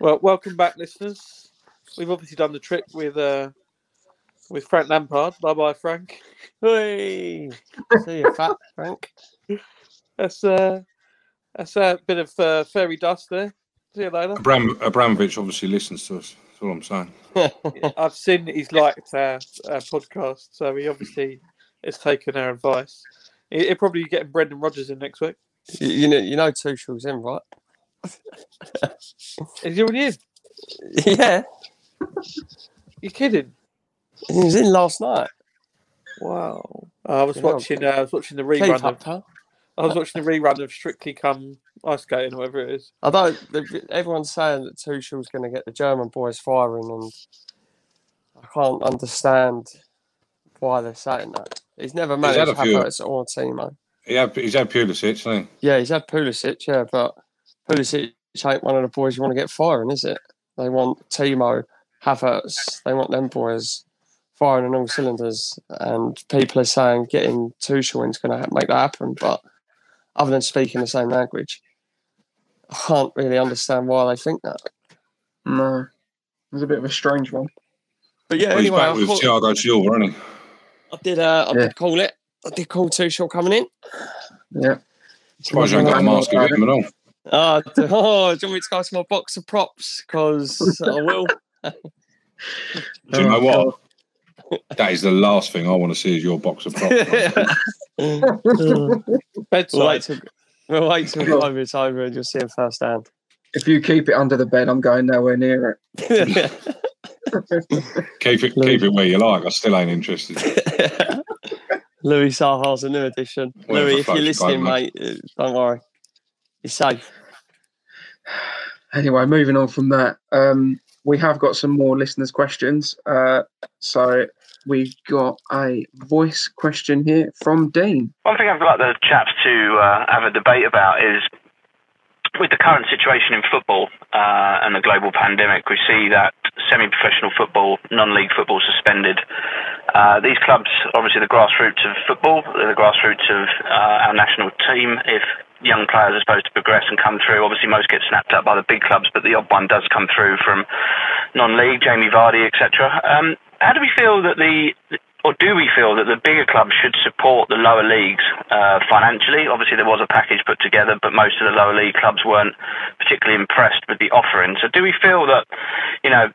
Well, welcome back, listeners. We've obviously done the trick with uh, with Frank Lampard. Bye bye, Frank. Hey, see you, fat Frank. That's uh, that's a bit of uh, fairy dust there. See you later. Abram- Abramovich obviously listens to us. That's all I'm saying. I've seen he's liked our, our podcast, so he obviously has taken our advice. He- He'll probably be getting Brendan Rodgers in next week. you, you know, you know, Tuchel's in, right? Is he already in? yeah, You kidding? he was in last night. Wow. I was Yeah, watching. Uh, I was watching the rerun. Of. I was watching the rerun of Strictly Come Ice Skating, or whatever it is. I don't. Everyone's saying that Tuchel's going to get the German boys firing, and I can't understand why they're saying that. He's never He's had managed a few- Havertz or Timo. He had, he's had Pulisic, hasn't he? Yeah, he's had Pulisic, yeah, but Pulisic ain't one of the boys you want to get firing, is it? They want Timo, Havertz, they want them boys firing on all cylinders, and people are saying getting Tuchel in's going to make that happen, but other than speaking the same language, I can't really understand why they think that. No, it was a bit of a strange one. But yeah, he? Well, he's anyway, back I, with thought- Thiago Silva, isn't he? I did. Uh, I Yeah. did call it. I did call Tuchel coming in. Yeah. Surprised you ain't got a mask of him at all. Uh, d- oh, do you want me to go to my box of props? Because I will. Do you know Oh, what? That is the last thing I want to see is your box of props. we'll Bedside. wait till we'll wait till COVID's over and you'll see him firsthand. If you keep it under the bed, I'm going nowhere near it. keep it, keep it where you like. I still ain't interested. Louis Saha's a new addition. Whatever Louis, if you're listening, boat, mate, uh, don't worry. You're safe. Anyway, moving on from that, um, we have got some more listeners' questions. Uh, so we've got a voice question here from Dean. One thing I'd like the chaps to uh, have a debate about is with the current situation in football uh, and the global pandemic, we see that semi-professional football, non-league football suspended. Uh, these clubs, obviously the grassroots of football, the grassroots of uh, our national team. If young players are supposed to progress and come through, obviously most get snapped up by the big clubs, but the odd one does come through from non-league, Jamie Vardy, etc. Um, how do we feel that the or do we feel that the bigger clubs should support the lower leagues uh, financially? Obviously, there was a package put together, but most of the lower league clubs weren't particularly impressed with the offering. So, do we feel that, you know,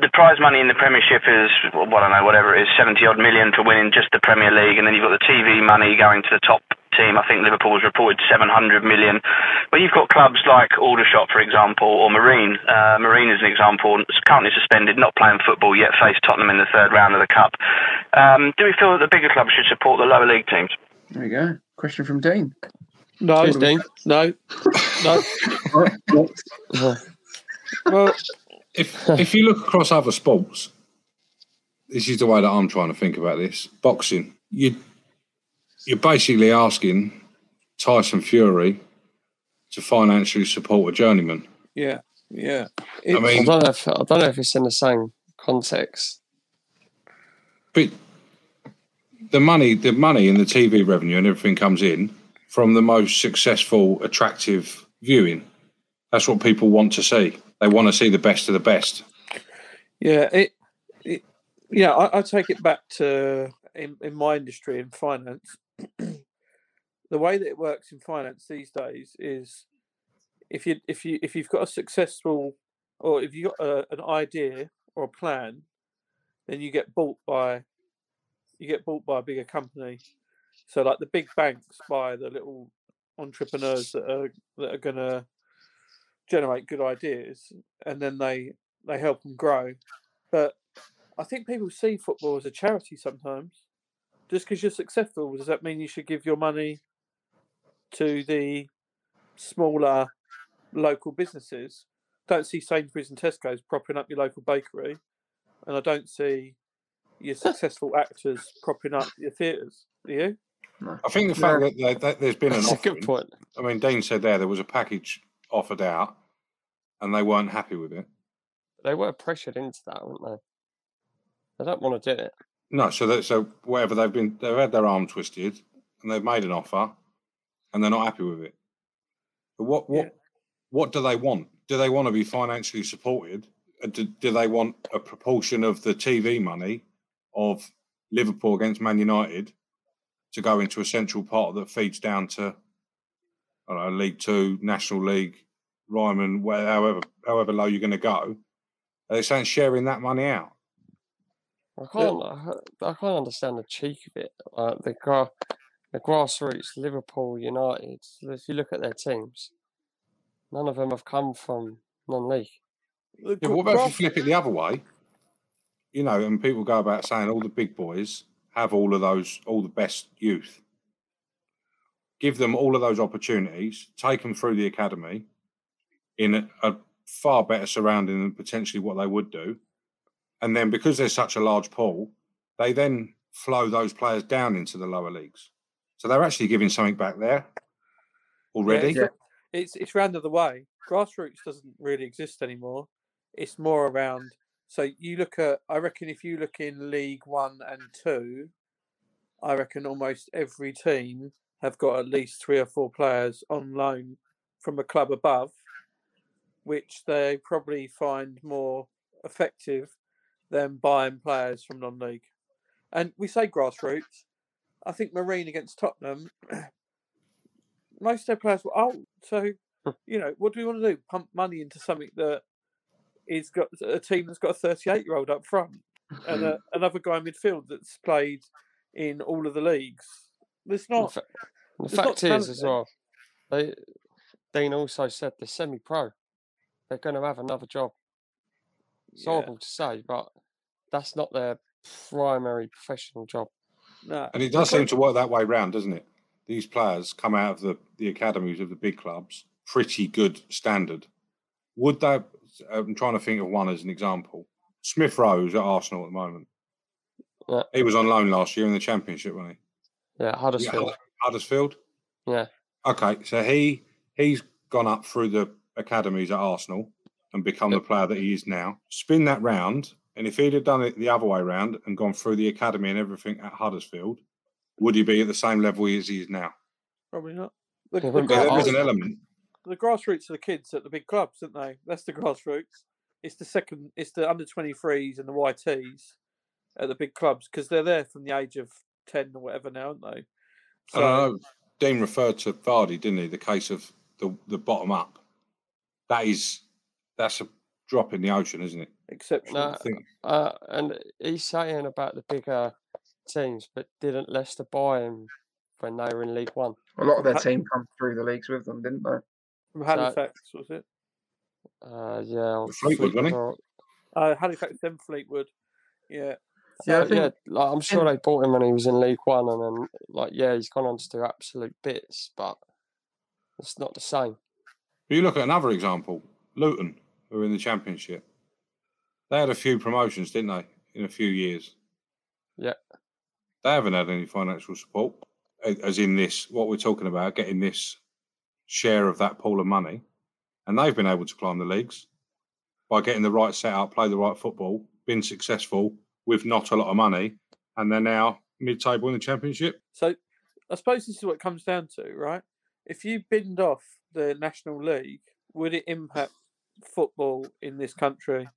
the prize money in the Premiership is, well, I don't know, whatever it is, 70 odd million for winning just the Premier League, and then you've got the TV money going to the top team. I think Liverpool was reported 700 million. But you've got clubs like Aldershot, for example, or Marine. Uh, Marine is an example, it's currently suspended, not playing football yet, faced Tottenham in the third round of the Cup. Um, do we feel that the bigger clubs should support the lower league teams? There we go. Question from Dean. No, Cheers, Dean. no, no. Well, If if you look across other sports, this is the way that I'm trying to think about this. Boxing, you you're basically asking Tyson Fury to financially support a journeyman. yeah, yeah. I It's- I mean, don't know if I don't know if it's in the same context. but the money, the money and the TV revenue and everything comes in from the most successful, attractive viewing. That's what people want to see. They want to see the best of the best. Yeah, it, it yeah, I, I take it back to in, in my industry in finance. the way that it works in finance these days is if you if you if you've got a successful or if you've got a, an idea or a plan, then you get bought by you get bought by a bigger company. So like the big banks buy the little entrepreneurs that are that are gonna generate good ideas and then they they help them grow. But I think people see football as a charity sometimes. Just because you're successful, does that mean you should give your money to the smaller local businesses? Don't see Sainsbury's and Tesco's propping up your local bakery, and I don't see your successful actors propping up your theatres. Do you? I think the fact that, that, that there's been an That's good point. I mean, Dean said there there was a package offered out, and they weren't happy with it. They were pressured into that, weren't they? They don't want to do it. No, so so whatever they've been, they've had their arm twisted, and they've made an offer, and they're not happy with it. But what what what do they want? Do they want to be financially supported? Uh, Do, do they want a proportion of the TV money of Liverpool against Man United to go into a central part that feeds down to I don't know, League Two, National League, Ryman, where, however however low you're going to go? Are they saying sharing that money out? I can't. I, I can't understand the cheek of it. Like the gra- the grassroots, Liverpool, United. If you look at their teams, none of them have come from non-league. Yeah, what about if you flip it the other way? You know, and people go about saying all the big boys have all of those, all the best youth. Give them all of those opportunities, take them through the academy in a, a far better surrounding than potentially what they would do. And then because there's such a large pool, they then flow those players down into the lower leagues. So they're actually giving something back there already. Yeah, it's it's round of the way. Grassroots doesn't really exist anymore. It's more around. So you look at. I reckon if you look in League One and Two, I reckon almost every team have got at least three or four players on loan from a club above, which they probably find more effective than buying players from non-league. And we say grassroots. I think Marine against Tottenham most of their players were old. So, hmm. you know, what do we want to do? Pump money into something that is got a team that's got a 38 year old up front and hmm. a, another guy in midfield that's played in all of the leagues. There's The, not. fa- the not fact talent is, as well, they Dean also said they're semi-pro. They're going to have another job. It's Yeah, horrible to say, but that's not their primary professional job. no. And it does seem to work that way round, doesn't it? These players come out of the, the academies of the big clubs, pretty good standard. Would that, I'm trying to think of one as an example. Smith Rowe at Arsenal at the moment. Yeah. He was on loan last year in the Championship, wasn't he? Yeah, Huddersfield. Hud- Huddersfield? Yeah. Okay, so he he's gone up through the academies at Arsenal and become the player that he is now. Spin that round, and if he'd have done it the other way round and gone through the academy and everything at Huddersfield, would he be at the same level as he is now? Probably not. The, Yeah, the, wouldn't be There at grass- is an element. the grassroots are the kids at the big clubs, aren't they? That's the grassroots. It's the second. It's the under 23s and the YTs at the big clubs because they're there from the age of 10 or whatever now, aren't they? I don't know. Dean referred to Vardy, didn't he? The case of the the bottom up. That is that's a drop in the ocean, isn't it? exceptional. No, uh, and he's saying about the bigger teams, but didn't Leicester buy him when they were in League One? A lot of their team come through the leagues with them, didn't they? From Halifax, was it? Uh, yeah, or Fleetwood, wasn't he? or- Uh, Halifax, then Fleetwood. Yeah. Yeah, I So, think- yeah, like, I'm sure they bought him when he was in League One, and then like yeah, he's gone on to do absolute bits, but it's not the same. You look at another example, Luton, who are in the championship. They had a few promotions, didn't they, in a few years? Yeah. They haven't had any financial support, as in this, what we're talking about, getting this share of that pool of money. And they've been able to climb the leagues by getting the right setup, play the right football, been successful with not a lot of money, and they're now mid table in the championship. So I suppose this is what it comes down to, right? If you binned off the National League, would it impact football in this country?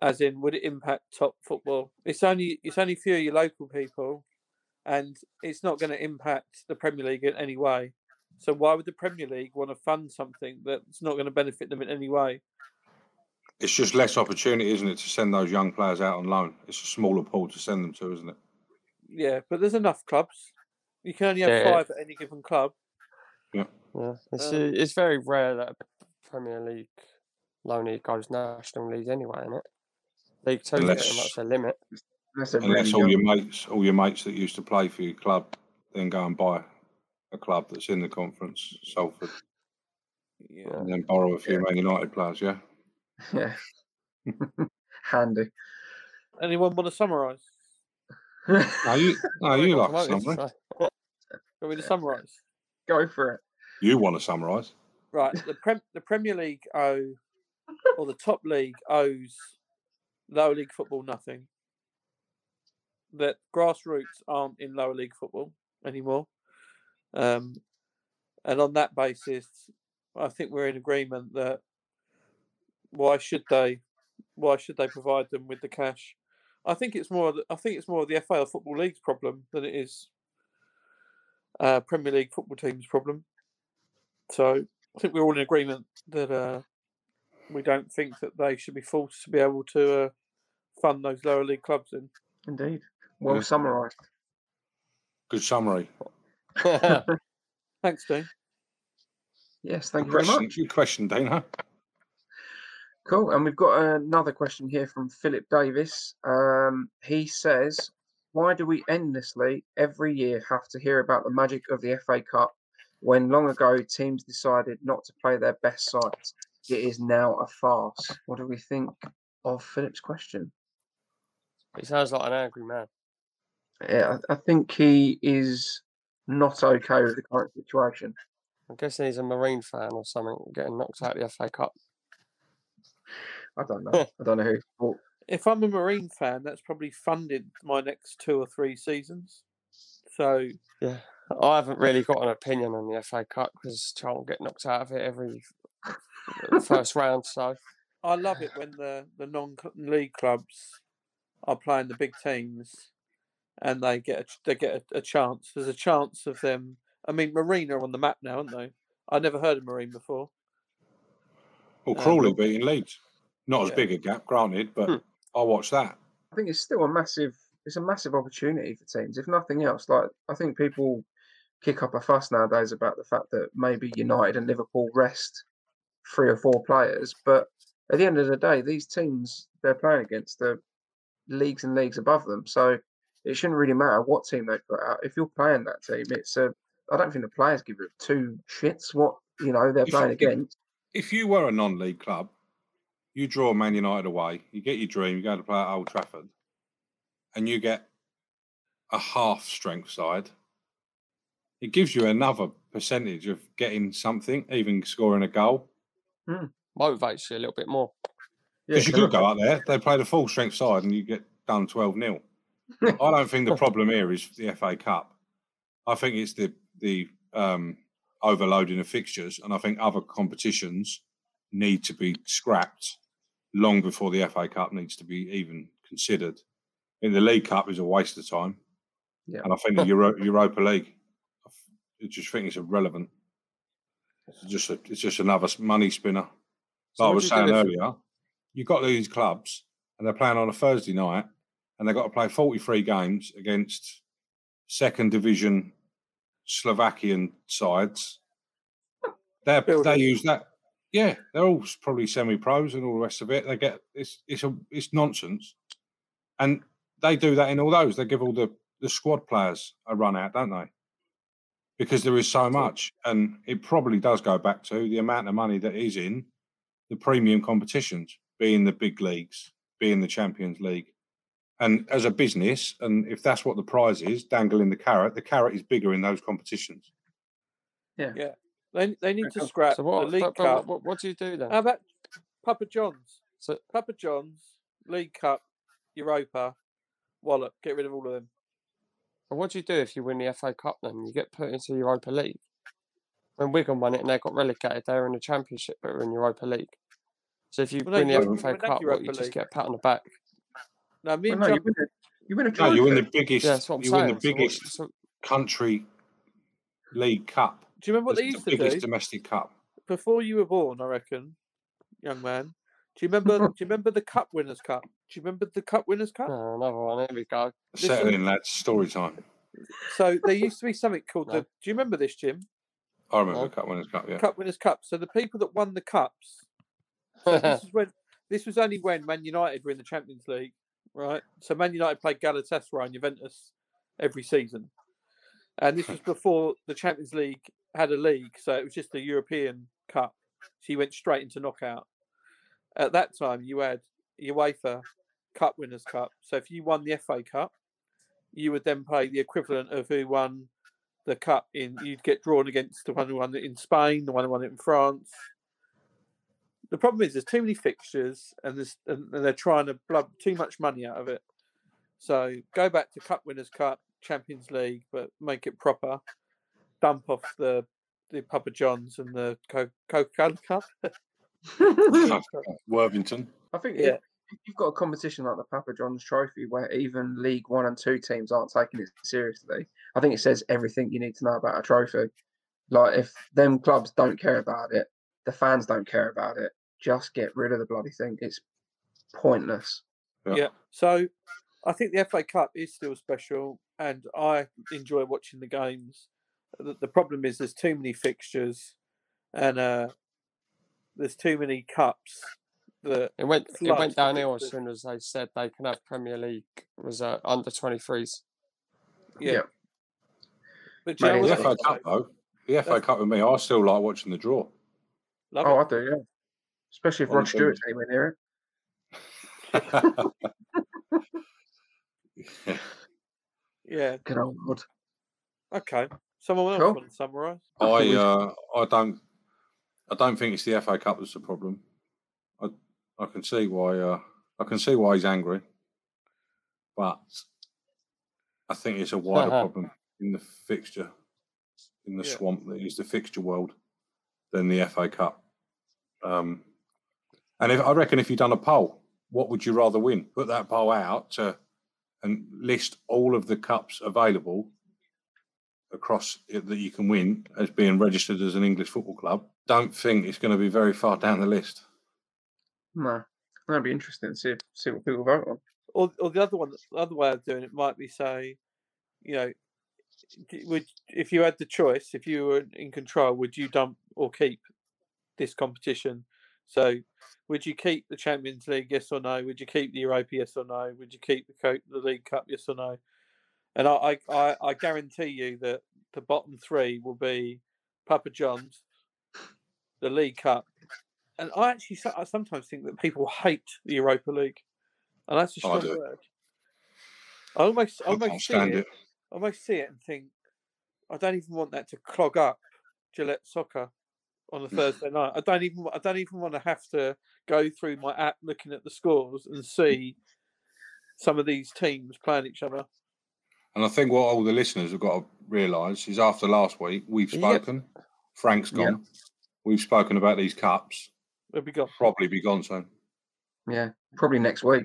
As in, would it impact top football? It's only it's only few of your local people, and it's not going to impact the Premier League in any way. So why would the Premier League want to fund something that's not going to benefit them in any way? It's just less opportunity, isn't it, to send those young players out on loan? It's a smaller pool to send them to, isn't it? Yeah, but there's enough clubs. You can only have Yeah. five at any given club. Yeah, yeah. it's Um, uh, it's very rare that a Premier League loanee goes National League anyway, isn't it? League Two is pretty much the limit. Unless Unless all your mates, all your mates that used to play for your club, then go and buy a club that's in the conference, Salford, Yeah. and then borrow a few Man United players. Yeah, Yeah. Handy. Anyone want to summarise? no, you, no, you got like a promoted, summary. so- me to summarise. Go for it. You want to summarise? Right, the prem- the Premier League owe, or the top league owes, lower league football nothing. That grassroots aren't in lower league football anymore, um, and on that basis, I think we're in agreement that why should they why should they provide them with the cash? I think it's more I think it's more of the FA or Football League's problem than it is uh, Premier League football team's problem. So I think we're all in agreement that uh, we don't think that they should be forced to be able to uh, fund those lower league clubs in. Indeed. Well Yeah. summarised. Good summary. Thanks, Dean. Yes, thank you very Question, much. good question, Dana. Cool. And we've got another question here from Philip Davis. Um, he says, Why do we endlessly every year have to hear about the magic of the FA Cup when long ago teams decided not to play their best sides? It is now a farce. What do we think of Philip's question? he sounds like an angry man. Yeah, I, I think he is not okay with the current situation. I'm guessing he's a Marine fan or something, getting knocked out of the FA Cup. I don't know. I don't know who. Well, If I'm a Marine fan, that's probably funded my next two or three seasons. So Yeah, I haven't really got an opinion on the FA Cup because Charlton get knocked out of it every first round. So I love it when the, the non league clubs are playing the big teams and they get a, they get a, a chance. There's a chance of them. I mean, Marina are on the map now, aren't they? I never heard of Marine before. Well, Um, Crawley beating Leeds. Not as yeah. big a gap, granted, but Hmm. I watched that. I think it's still a massive it's a massive opportunity for teams, if nothing else. Like I think people kick up a fuss nowadays about the fact that maybe United and Liverpool rest three or four players, but at the end of the day, these teams they're playing against the leagues and leagues above them. So it shouldn't really matter what team they put out. If you're playing that team, it's a I don't think the players give two shits what you know they're If- playing if- against. If you were a non-league club, you draw Man United away, you get your dream, you go to play at Old Trafford, and you get a half strength side. It gives you another percentage of getting something, even scoring a goal. Motivates you a little bit more. Yeah, Because you could go out there, they play the full strength side, and you get done 12 0. I don't think the problem here is the FA Cup. I think it's the the um, overloading of fixtures, and I think other competitions need to be scrapped long before the FA Cup needs to be even considered. I think the League Cup is a waste of time, Yeah. and I think the Euro- Europa League, I f- I just think it's irrelevant. It's just a, it's just another money spinner. So Like I was do you do saying earlier, you've got these clubs and they're playing on a Thursday night and they've got to play 43 games against second division Slovakian sides. They they use that. Yeah, they're all probably semi pros and all the rest of it. They get it's it's a it's nonsense, and they do that in all those. They give all the the squad players a run out, don't they? Because there is so much, and it probably does go back to the amount of money that is in the premium competitions, being the big leagues, being the Champions League. And as a business, and if that's what the prize is, dangling the carrot, the carrot is bigger in those competitions. Yeah. Yeah. They, they need to Okay. scrap So what, the League but- but Cup. what, what do you do then? How about Papa John's? So Papa John's, League Cup, Europa, Wallop. Get rid of all of them. But what do you do if you win the FA Cup then? You get put into Europa League. When Wigan won it and they got relegated, they were in the Championship but were in Europa League. So if you Well, they win the won- FA won that Cup, what, Europa you just get a pat on the back. Now, me Well, and no, you win a, you win a No, you win the biggest. Yeah, that's what I'm you saying. win the So what- biggest so- country league cup. do you remember what the they used to biggest do domestic cup. before you were born? I reckon, young man. Do you remember? do you remember the Cup Winners' Cup? Do you remember the Cup Winners' Cup? Oh, another one. Here we go. This Settle in, lads. Story time. So there used to be something called No. the. Do you remember this, Jim? I remember Oh. the Cup Winners' Cup. Yeah. Cup Winners' Cup. So the people that won the cups. So this is when this was only when Man United were in the Champions League, right? So Man United played Galatasaray and Juventus every season, and this was before the Champions League had a league, so it was just the European Cup. So you went straight into knockout. At that time, you had your UEFA Cup Winners' Cup. So if you won the FA Cup, you would then play the equivalent of who won the cup in. You'd get drawn against the one who won it in Spain, the one who won it in France. The problem is there's too many fixtures, and there's and and they're trying to blub too much money out of it. So go back to Cup Winners' Cup, Champions League, but make it proper. Dump off the the Papa John's and the Co- Coca-Cola Cup. Worthington. I think Yeah. if if you've got a competition like the Papa John's Trophy where even League One and Two teams aren't taking it seriously, I think it says everything you need to know about a trophy. Like if them clubs don't care about it, the fans don't care about it. Just get rid of the bloody thing. It's pointless. Yeah. Yeah. So I think the FA Cup is still special, and I enjoy watching the games. The, the problem is there's too many fixtures, and uh, there's too many cups. That It went it went downhill as soon as they said they can have Premier League was uh, under 23s. yeah. Yeah. But do Mate, The I FA Cup, though? though, the FA Cup with me, I still like watching the draw. Love Oh, it. I do, yeah. Especially if One Rod thing- Stewart's anywhere near it. Yeah. Good old Rod. Okay. Someone else Cool. want to summarise? I uh, I don't I don't think it's the FA Cup that's the problem. I I can see why uh, I can see why he's angry, but I think it's a wider problem in the fixture, in the Yeah. swamp that is the fixture world, than the FA Cup. Um, and if I reckon if you'd done a poll, what would you rather win? Put that poll out to, and list all of the cups available across it that you can win as being registered as an English football club. Don't think it's going to be very far down the list. No. That'd be interesting to see see what people vote on. Or, or the other one, the other way of doing it might be say, you know, would if you had the choice, if you were in control, would you dump or keep this competition? So, would you keep the Champions League? Yes or no? Would you keep the Europa? Yes or no? Would you keep the Co- the League Cup? Yes or no? And I, I, I, I guarantee you that the bottom three will be Papa John's, the League Cup, and I actually I sometimes think that people hate the Europa League, and that's a I strong do. word. I almost, I I almost see it, it. I almost see it and think, I don't even want that to clog up Gillette Soccer on a Mm. Thursday night. I don't even, I don't even want to have to go through my app looking at the scores and see some of these teams playing each other. And I think what all the listeners have got to realise is after last week, we've Yep. spoken. Frank's Yeah. gone. We've spoken about these cups. There we go. Probably be gone soon. Yeah. Probably next week.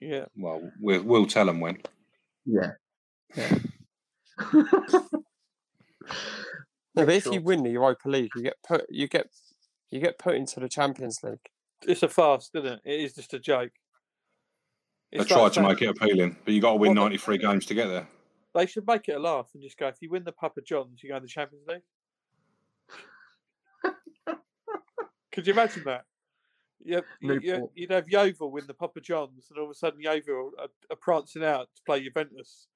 Yeah. Well, we'll, we'll tell them when. Yeah. No, but if you win the Europa League, you get put you get you get put into the Champions League. It's a farce, isn't it? It is just a joke. They It's tried to saying- make it appealing, but you got to win Well, but- 93 games to get there. They should make it a laugh and just go, if you win the Papa John's, you go in the Champions League. Could you imagine that? Yeah, you, you, you'd have Yeovil win the Papa John's, and all of a sudden Yeovil are, are prancing out to play Juventus.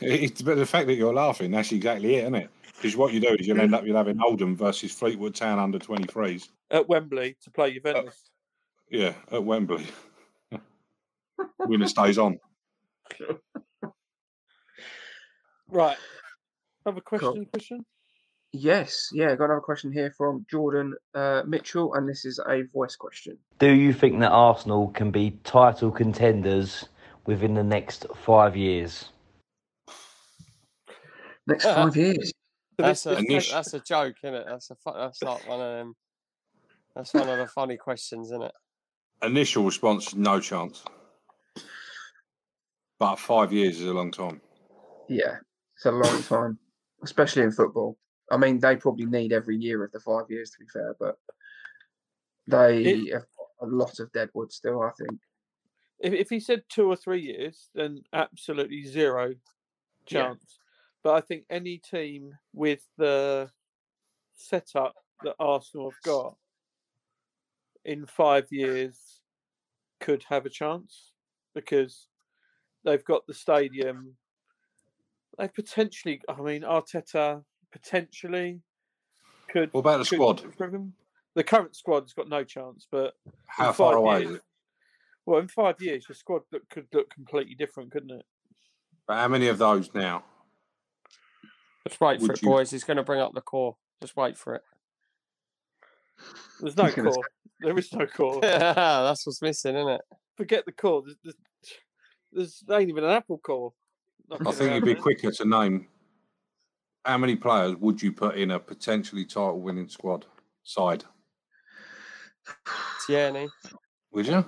it's, but the fact that you're laughing, that's exactly it, isn't it? Because what you do is you'll end up you'll having Oldham versus Fleetwood Town under 23s. at Wembley to play Juventus. Yeah, at Wembley. Winner stays on. Right. Have a question, Christian? Yes. Yeah. Got another question here from Jordan uh, Mitchell, and this is a voice question. Do you think that Arsenal can be title contenders within the next five years? Next five years. That's a this Init- take- that's a joke, isn't it? That's a that's like one of them. That's one of the funny questions, isn't it? Initial response, no chance. But five years is a long time. Yeah. It's a long time, especially in football. I mean, they probably need every year of the five years, to be fair, but they It- have got a lot of deadwood still, I think. if, if he said two or three years, then absolutely zero Yeah. chance. But I think any team with the setup that Arsenal have got in five years could have a chance because they've got the stadium. They potentially, I mean, Arteta potentially could. What about the squad? The current squad's got no chance, but How far away years- is it? Well, in five years, your squad look, could look completely different, couldn't it? But how many of those now? Just wait for it, you- boys. He's going to bring up the core. Just wait for it. There's no was gonna core. There is no core. that's what's missing, isn't it? Forget the core. There's, there's, there's ain't even an apple core. I think you'd be quicker to name how many players would you put in a potentially title winning squad side? Tierney. Would you?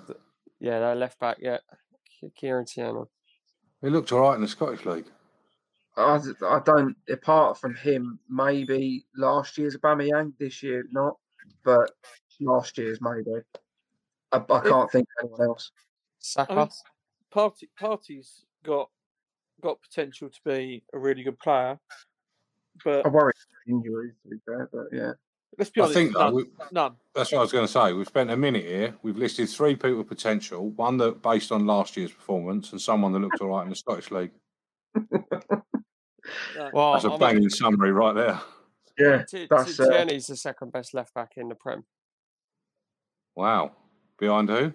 Yeah, no left back. Yeah, Kieran Tierney. He looked all right in the Scottish League. I, I don't. Apart from him, maybe last year's Aubameyang, this year not, but last year's maybe. I, I can't think of anyone else. Saka. I mean, Partey Partey's got got potential to be a really good player, but I worry about injuries to be fair, but yeah. let's be I think though, none, we, none. that's what I was going to say. We've spent a minute here. We've listed three people potential. One that based on last year's performance, and someone that looked all right in the Scottish League. well, That's a I mean, banging summary right there. Yeah, Ti- Ti- that's uh, the second best left back in the Prem. Wow. Behind who?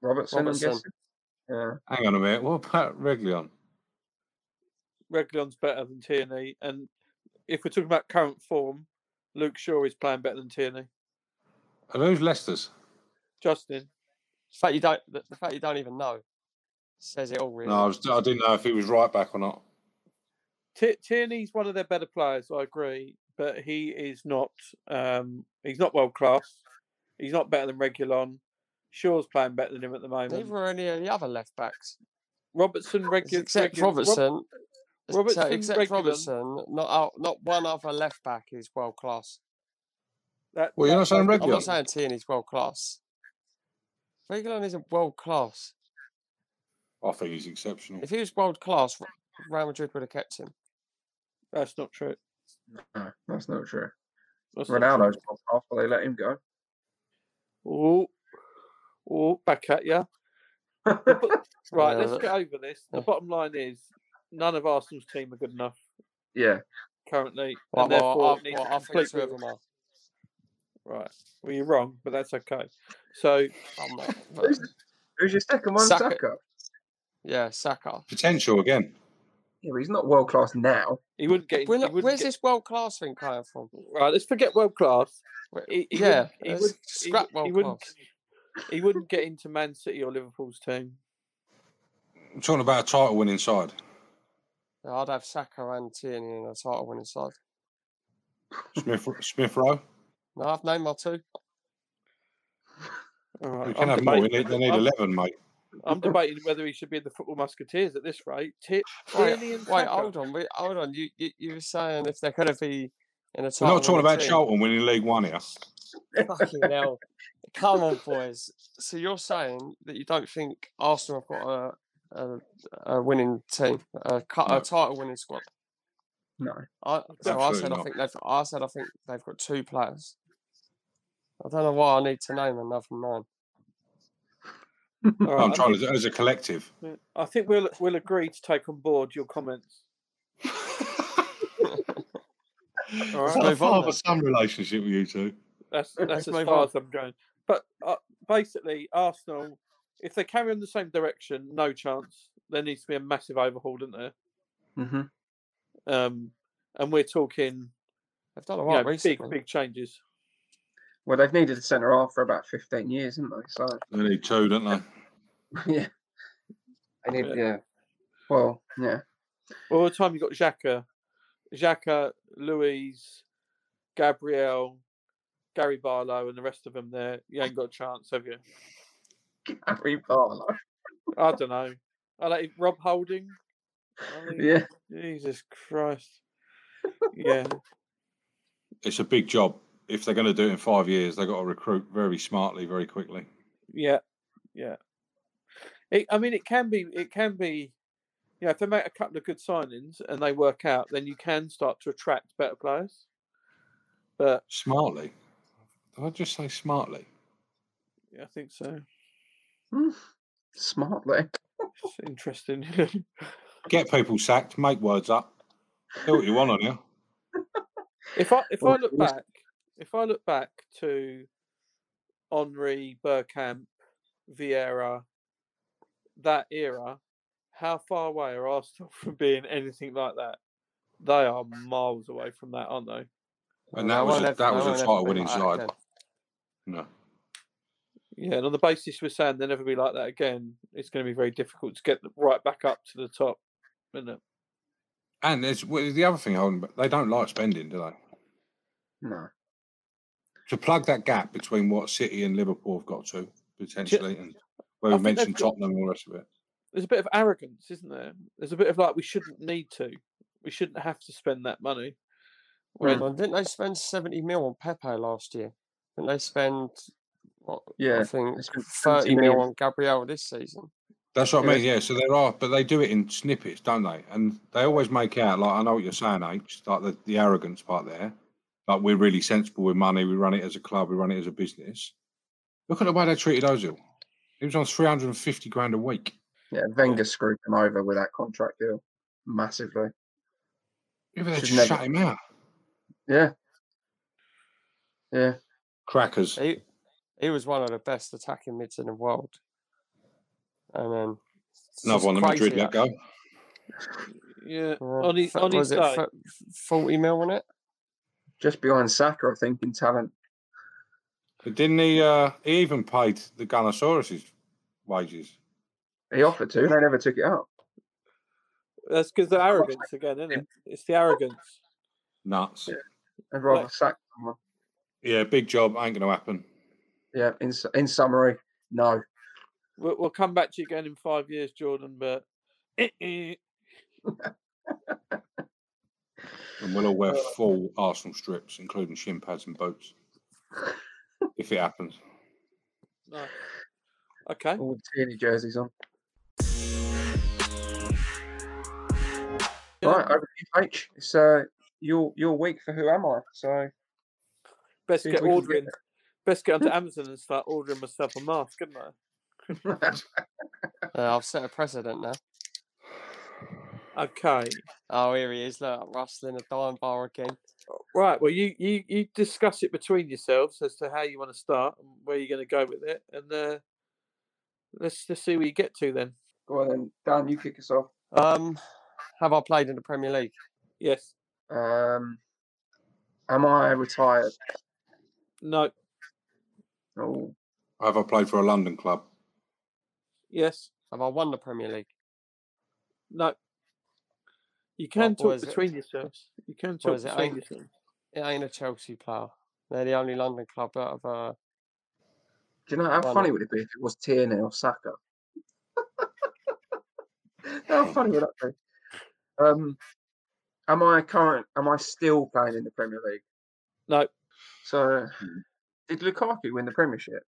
Robertson, Robertson. I'm. Yeah. Hang on a minute. What about Reguilon? Reguilon's better than Tierney, and if we're talking about current form, Luke Shaw is playing better than Tierney. And who's Leicester's? Justin, The fact you don't, the, the fact you don't even know, says it all. Really. No, I, was, I didn't know if he was right back or not. T- Tierney's one of their better players. I agree, but he is not. Um, he's not world class. He's not better than Reguilon. Shaw's playing better than him at the moment. Neither are any of the other left backs. Robertson, It's Reguilon, except Robertson. so Robertson, except Reguilon. Robertson, not out, not one other left back is world class. That, Well, you're not saying that- I'm Reguilon? not saying Tierney's world class. Reguilon isn't world class. I think he's exceptional. If he was world class, Real Madrid would have kept him. That's not true. No, that's not true. That's not Ronaldo's off, but they let him go. Oh, oh, back at you. right, Yeah, let's that- get over this. The bottom line is none of Arsenal's team are good enough Yeah. currently, Well, and well, therefore I, it needs well, a I think complete two of them are. Right. Well, you're wrong, but that's okay. So I'm not. But, Who's, who's your second one? Saka. Saka. yeah, Saka. Potential again. Yeah, but he's not world class now. he wouldn't get. We're he not, wouldn't where's get- this world class thing coming from? Right, let's forget world class. He, he yeah, he, would, scrap he, world wouldn't, class. He wouldn't get into Man City or Liverpool's team. I'm talking about a title winning side. Yeah, I'd have Saka and Tierney in a title winning side. Smith Smith Rowe. No, I've named my two. All right, We can I'm have more. We debating need, they need I'm- 11, mate. I'm debating whether he should be in the Football Musketeers at this rate. Ti- Wait, Tierney and wait, hold on, wait, hold on. You, you you were saying if they're going to be in a We're title not talking about team. Charlton winning League One here. Fucking hell. Come on, boys. So you're saying that you don't think Arsenal have got a a, a winning team, a, cu- No. a title winning squad? No. I, so I Absolutely said I think they've. I said I think they've got two players. I don't know why I need to name another nine. All right, I'm trying think- as a collective. I think we'll we'll agree to take on board your comments. All Is right, that a move father son relationship with you two? that's that's as move far on. as I'm going. But uh, basically, Arsenal, if they carry on the same direction, no chance. There needs to be a massive overhaul, doesn't there? hmm Um, and we're talking They've done a you lot know, big recently. big changes. Well, they've needed a centre half for about 15 years, haven't they? So, They need two, don't they? yeah. I need, Yeah. yeah. Well, yeah. Well, by the time you got Xhaka, Xhaka, Luiz, Gabriel, Gary Barlow, and the rest of them, there, you ain't got a chance, have you? Harry Barlow. I don't know. I like Rob Holding. I mean, Yeah. Jesus Christ. Yeah. It's a big job. If they're going to do it in five years, they've got to recruit very smartly, very quickly. Yeah. Yeah. It, I mean, it can be. It can be. You know, if they make a couple of good signings and they work out, then you can start to attract better players. But Smartly. Did I just say smartly? yeah, I think so. Hmm. Smartly. It's interesting. Get people sacked, make words up. Do what you want on you. if I if I look yes. back, if I look back to Henri, Bergkamp, Vieira, that era, how far away are Arsenal from being anything like that? They are miles away from that, aren't they? And that they was a, that was a ever title winning side. No. Yeah, and on the basis we're saying they'll never be like that again, it's going to be very difficult to get right back up to the top, isn't it? And there's well, the other thing, Holden, but they don't like spending, do they? No. To plug that gap between what City and Liverpool have got to potentially, and where I we mentioned got- Tottenham and all the rest of it. There's a bit of arrogance, isn't there? There's a bit of like we shouldn't need to. We shouldn't have to spend that money. When Well, didn't they spend 70 mil on Pepe last year? Didn't they spend, what, Yeah, I think 30 mil on Gabriel this season? That's what I mean. Yeah. So there are, but they do it in snippets, don't they? And they always make out like I know what you're saying, H. Like the, the arrogance part there. Like we're really sensible with money. We run it as a club. We run it as a business. Look at the way they treated Ozil. He was on 350 grand a week. Yeah, Wenger screwed him over with that contract deal massively. Yeah, but they just never- shut him out. Yeah. Yeah. Crackers. He, he was one of the best attacking mids in the world. And then. Another just one that Madrid crazy let go. yeah, Uh, on his f- on his was it day, f- 40 mil on it? Just behind Saka, I think, in talent. But didn't he? Uh, he even paid the Gunnosaurus wages. He offered to, they never took it up. that's because the arrogance again, isn't it? It's the arrogance. Nuts. Yeah. They'd rather Right. sack someone. Yeah, big job. Ain't going to happen. Yeah, in, in summary, no. We'll, we'll come back to you again in five years, Jordan. But And we'll all wear full Arsenal strips, including shin pads and boots, if it happens. no. Okay. All the Tierney jerseys on. Yeah. Right, over to you, H. It's uh, your your week for Who Am I? So Best see if get we can ordering. Best get onto Amazon and start ordering myself a mask, couldn't I? Uh, I've set a precedent now. Okay. Oh, here he is. Look, rustling a dime bar again. Right. Well, you you you discuss it between yourselves as to how you want to start and where you're going to go with it, and uh, let's just see where you get to then. Go on then, Dan, you kick us off. Um, have I played in the Premier League? Yes. Um, am I retired? No. Oh, Have I played for a London club? Yes. Have I won the Premier League? No. You can what talk is it? between yourselves. You can talk is it? between Ain't- yourselves. It ain't a Chelsea player. They're the only London club that have. Uh, do you know how Why funny not? would it be if it was Tierney or Saka? how funny would that be? Um, am I current? Am I still playing in the Premier League? No. So, did Lukaku win the Premiership?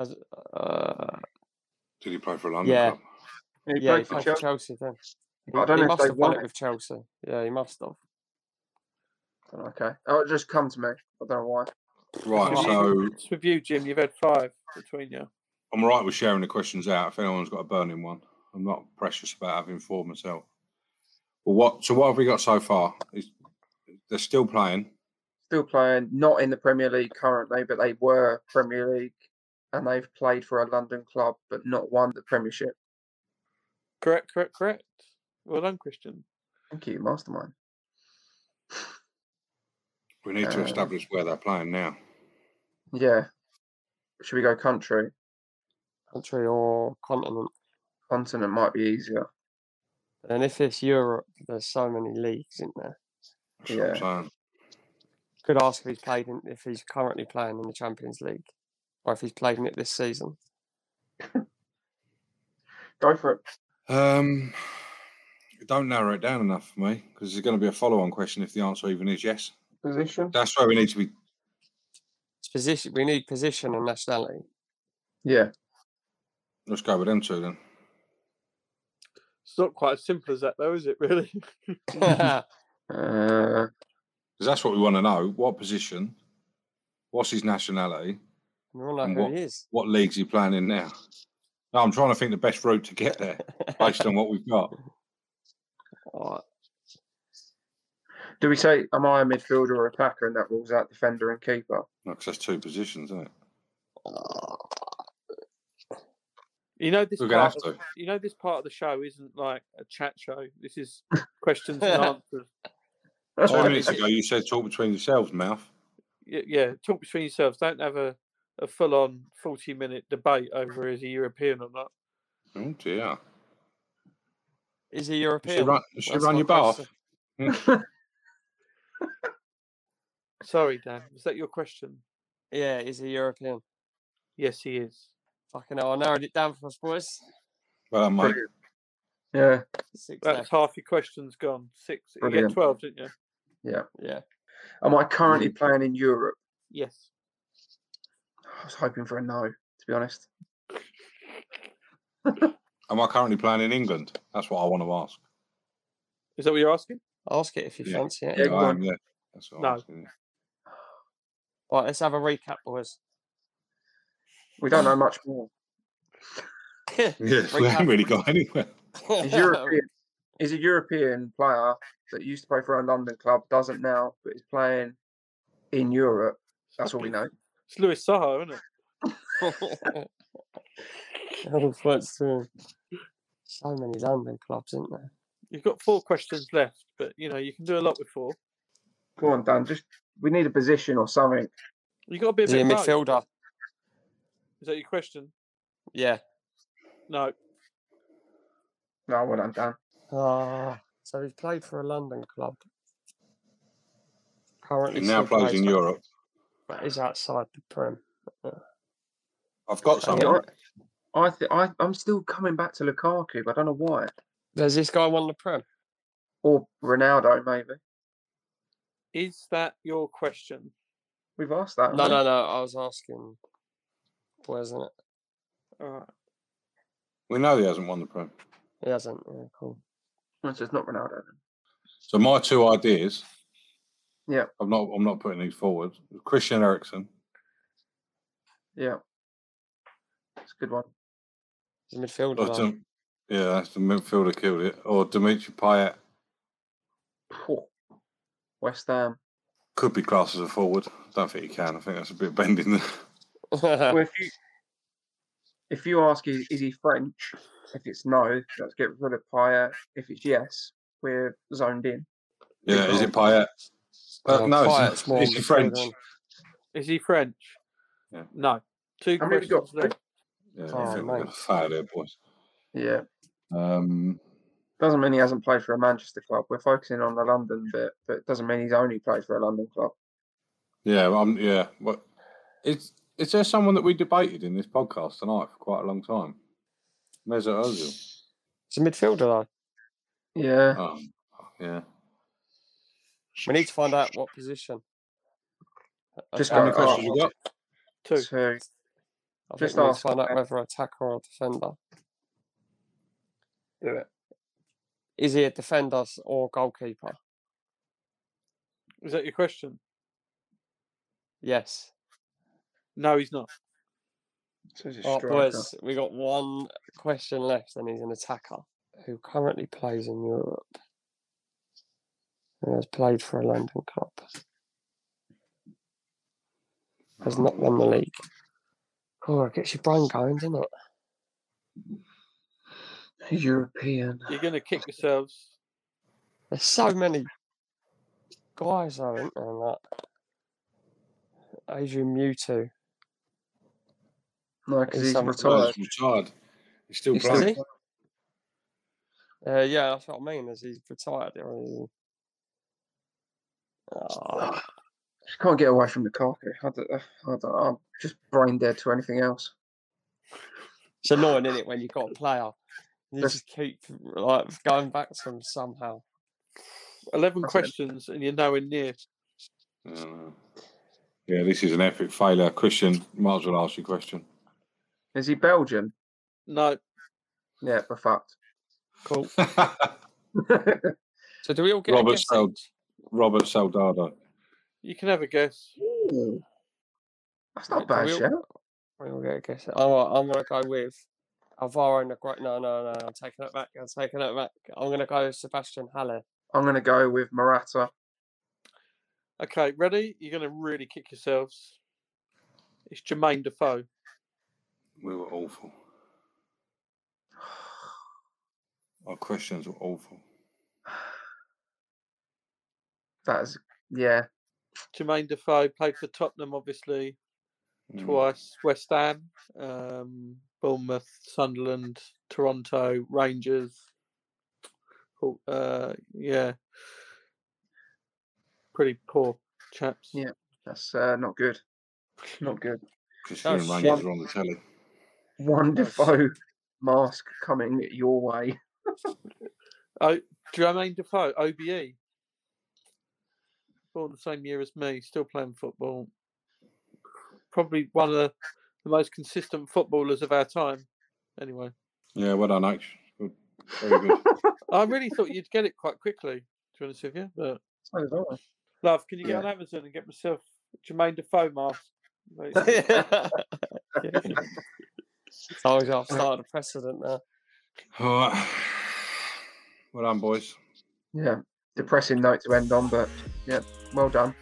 as, uh, Did he play for London Yeah. club? He yeah, he played for played for Chelsea. Chelsea then. He, I don't he know if must they have won won it it. with Chelsea. Yeah, he must have. Okay. Oh, it just come to me. I don't know why. Right, so with- it's with you, Jim. You've had five between you. I'm right with sharing the questions out if anyone's got a burning one. I'm not precious about having four myself. Well, what? So what have we got so far? Is they're still playing? Still playing, not in the Premier League currently, but they were Premier League and they've played for a London club but not won the Premiership. Correct, correct, correct. Well done, Christian. Thank you, Mastermind. We need to Uh, establish where they're playing now. Yeah. Should we go country? Country or continent. Continent might be easier. And if it's Europe, there's so many leagues in there. That's what I'm Yeah. Saying. Could ask if he's played in, if he's currently playing in the Champions League, or if he's played in it this season. Go for it. Um, don't narrow it down enough for me because there's going to be a follow-on question if the answer even is yes. Position? That's where we need to be. It's position. We need position and nationality. Yeah. Let's go with them two then. It's not quite as simple as that, though, is it? Really? Uh, Because that's what we want to know. What position? What's his nationality? we all know And who what- he is. What league's he playing in now? No, I'm trying to think the best route to get there based on what we've got. Alright. do we say, am I a midfielder or attacker? And that rules out defender and keeper. Because that's two positions, isn't it? You know this We're gonna part. have Of, to. you know this part of the show isn't like a chat show. This is questions and answers. Two minutes ago, you said talk between yourselves, mouth. Y- Yeah, talk between yourselves. Don't have a, a full on forty minute debate over is he European or not. Oh dear. Is he Should European? run, should That's run my your bath. question. Sorry, Dan. Was that your question? Yeah, is he European? Yes, he is. Fucking hell, I narrowed it down for us, boys. Well, done, mate. Yeah, Six That's left. half your questions gone. Six. You get Brilliant. 12, didn't you? Yeah. Yeah. Am I currently playing in Europe? Yes. I was hoping for a no, to be honest. Am I currently playing in England? That's what I want to ask. Is that what you're asking? Ask it if you Yeah. fancy it. Yeah, Yeah, go on. am, yeah. That's what No. I'm asking. Right, let's have a recap, boys. We don't know much more. Yeah, we Recap. haven't really got anywhere. European is a European player that used to play for a London club, doesn't now, but is playing in Europe. That's all we know. It's Louis Saha, isn't it? Oh, what's true. So many London clubs, isn't there? You've got four questions left, but you know you can do a lot with four. Go on, Dan. Just we need a position or something. You got to be a Is he a vague. midfielder? Is that your question? Yeah. No. No, well I'm done, Dan. Ah, so he's played for a London club. Currently He now still plays in for- Europe. But he's outside the Prem. I've got Yeah. someone. I th- I I'm still coming back to Lukaku, but I don't know why. Does this guy won the Prem? Or Ronaldo, maybe. Is that your question? We've asked that. No, haven't no, no. I was asking. Where isn't it? All right. We know he hasn't won the Prem. He hasn't. Yeah, cool. We? So it's not Ronaldo. Then. So my two ideas. Yeah. I'm not. I'm not putting these forward. Christian Eriksen. Yeah. It's a good one. He's a midfielder. Or though. Dem- yeah, that's the midfielder killed it. Or Dimitri Payet Phew. West Ham. could be classed as a forward. Don't think he can. I think that's a bit bending. there. Well, if you if you ask is, is he French, if it's no, let's get rid of Payet. If it's yes, we're zoned in. yeah, is it Payet? Uh, no, Payet's it's, more is he French? Is he French? Yeah. No. Two How many have got? questions left. Yeah, Oh, I think mate. there, boys. Yeah. Um, Doesn't mean he hasn't played for a Manchester club. We're focusing on the London bit, but it doesn't mean he's only played for a London club. yeah, well, I'm, yeah. What is is there someone that we debated in this podcast tonight for quite a long time? Mesut Ozil. He's a midfielder, though. Yeah. Um, yeah. We need to find out what position. Just How many questions you got? Two. So I think just we need to find out whether attacker or defender. do it. Is he a defender or goalkeeper? Is that your question? Yes. No, he's not. So he's a Oh, boys, we got one question left, and he's an attacker who currently plays in Europe. And has played for a London club. Has not won the league. Oh, it gets your brain going, doesn't it? European. You're going to kick yourselves. There's so many guys, though, isn't there? Like Adrian Mutu. No, because He's he's some- retired. He's retired. He's still He's playing. Is he? Uh, yeah, that's what I mean. Is he retired or is he? Ah, Just can't get away from Lukaku. I don't, I don't, I'm just brain dead to anything else. it's annoying, isn't it, when you've got a player you just keep like going back to them somehow. 11 That's it. questions and you're nowhere near. Yeah. Yeah, this is an epic failure. Christian, might as well ask you a question. Is he Belgian? No. Yeah, we're fucked. Cool. So do we all get Robert a guess? Robert Soldado. You can have a guess. Ooh. That's not Right, do bad, we all- We all get a guess. I'm, I'm gonna go with Alvaro Negredo. No, no, no. I'm taking it back. I'm taking it back. I'm gonna go Sebastian Haller. I'm going to go with Morata. Okay, ready? You're going to really kick yourselves. It's Jermaine Defoe. We were awful. Our questions were awful. That's, yeah. Jermaine Defoe played for Tottenham, obviously, Mm. twice. West Ham, um, Bournemouth, Sunderland, Toronto, Rangers. Uh, yeah, pretty poor chaps. Yeah. That's uh, not good. Not good. Considering Oh, Rangers shit. are on the telly. One Defoe mask coming your way. Oh, Jermaine Defoe, OBE. Born the same year as me, still playing football. Probably one of the, the most consistent footballers of our time. Anyway, Yeah, well done, H. Very good. I really thought you'd get it quite quickly, to be honest with you. But So did I. love, can you get Yeah. on Amazon and get myself Jermaine Defoe mask? Yeah. Told you I've started a precedent now. All right. Well done, boys. Yeah. Depressing note to end on, but yeah, well done.